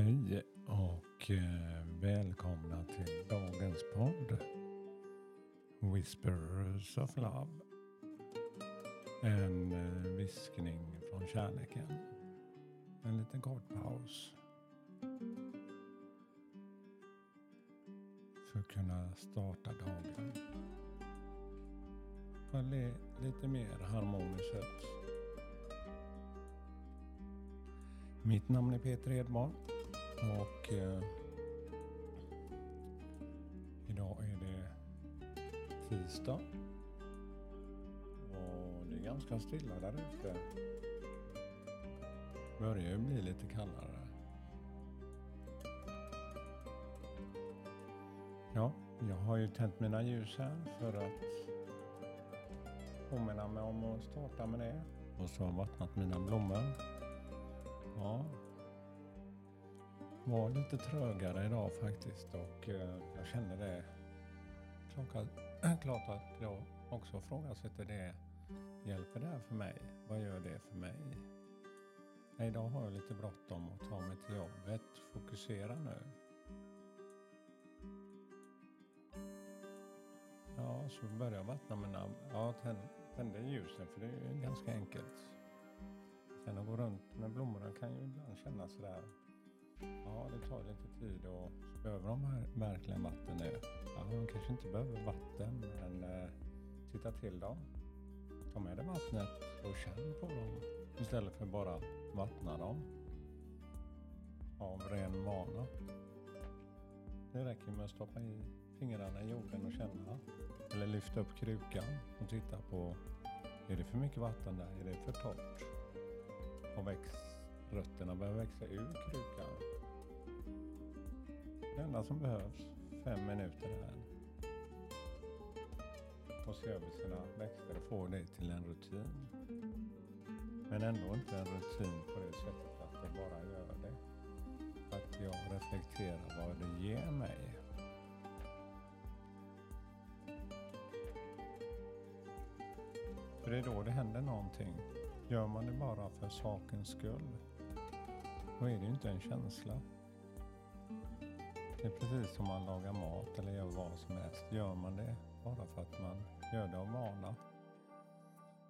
Hej och eh, välkomna till dagens podd Whispers of Love. En eh, viskning från kärleken. En liten kort paus. För att kunna starta dagen. På ett lite mer harmoniskt sätt. Mitt namn är Peter Edman och eh, idag är det tisdag. Och det är ganska stilla där ute. Börjar ju bli lite kallare. Ja, jag har ju tänt mina ljus här för att påminna mig om att starta med det. Och så har jag vattnat mina blommor. Ja, var lite trögare idag faktiskt och eh, jag kände det. Klart att jag också ifrågasätter det. Hjälper det här för mig? Vad gör det för mig? Idag har jag lite bråttom att ta mig till jobbet. Fokusera nu. Ja, så började jag vattna mina... Ja, tände ljusen för det är ganska enkelt. Sen att gå runt med blommorna kan ju ibland kännas sådär Ja, det tar lite tid och behöver de här verkligen vatten nu? Ja, de kanske inte behöver vatten, men eh, titta till dem. Ta med dig vattnet och känn på dem istället för bara vattna dem av ren vana. Det räcker med att stoppa i fingrarna i jorden och känna. Eller lyfta upp krukan och titta på, är det för mycket vatten där? Är det för torrt? Och växt, rötterna börjar växa ur krukan. Det enda som behövs, fem minuter här. Och se över sina växter och få det till en rutin. Men ändå inte en rutin på det sättet att jag bara gör det. Att jag reflekterar vad det ger mig. För det är då det händer någonting. Gör man det bara för sakens skull, då är det ju inte en känsla. Det är precis som man lagar mat eller gör vad som helst. Gör man det bara för att man gör det av vana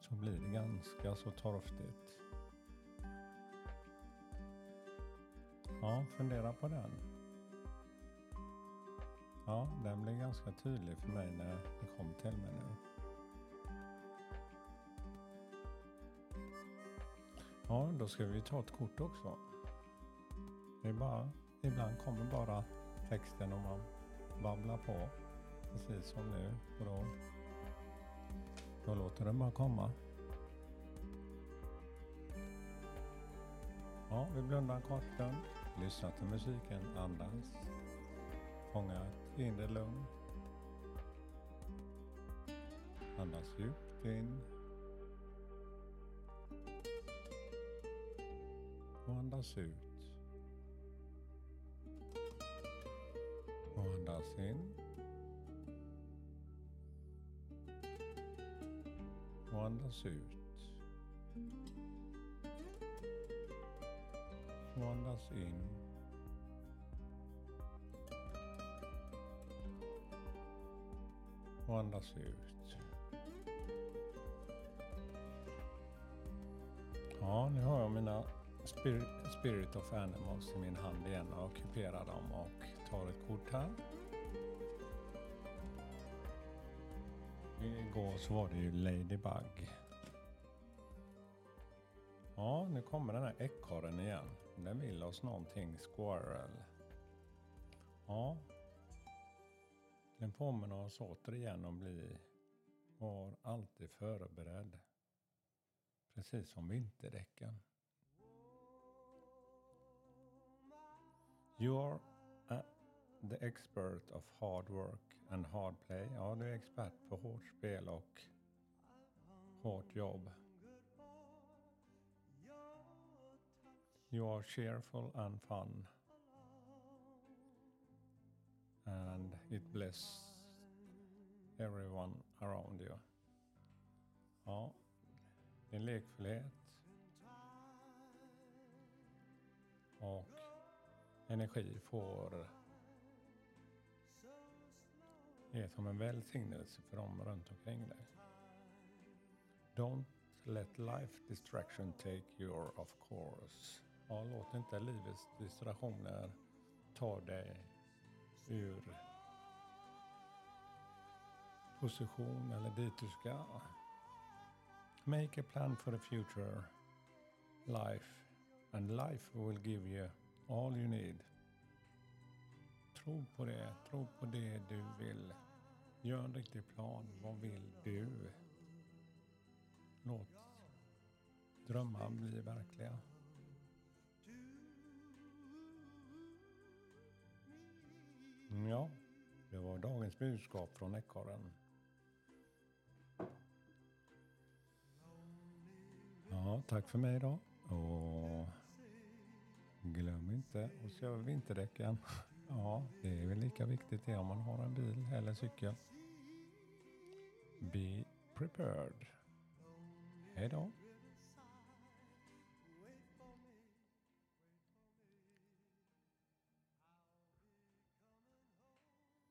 så blir det ganska så torftigt. Ja, fundera på den. Ja, den blev ganska tydlig för mig när det kom till mig nu. Ja, då ska vi ta ett kort också. Det är bara, ibland kommer bara texten och man babblar på. Precis som nu. Och då, då låter den bara komma. Ja, vi blundar korten, kort. Lyssna till musiken, andas. Fånga ett inre lugn. Andas djupt in. Och andas ut. Andas in. Och andas ut. Och andas in. Och andas ut. Ja, nu har jag mina Spirit of Animals i min hand igen och kuperar dem och tar ett kort här. Igår så var det ju Ladybug. Ja, nu kommer den här ekorren igen. Den vill oss någonting squirrel. Ja. Den påminner oss återigen om bli var alltid förberedd. Precis som vinterdäcken. You are the expert of hard work and hard play. Ja, du är expert på hårt spel och hårt jobb. You are cheerful and fun. And it bless everyone around you. Ja, din lekfullhet. Och energi får är som en välsignelse för dem runt omkring dig. Don't let life distraction take your of course. Ja, låt inte livets distraktioner ta dig ur position eller dit du ska. Make a plan for the future life and life will give you all you need. Tro på det, tro på det du vill. Gör en riktig plan. Vad vill du? Låt drömmar bli verkliga. Mm, ja, det var dagens budskap från ekorren. Ja, tack för mig idag. Och glöm inte att se över vinterdäcken. Ja, det är väl lika viktigt det om man har en bil eller cykel. Be prepared. Hej då.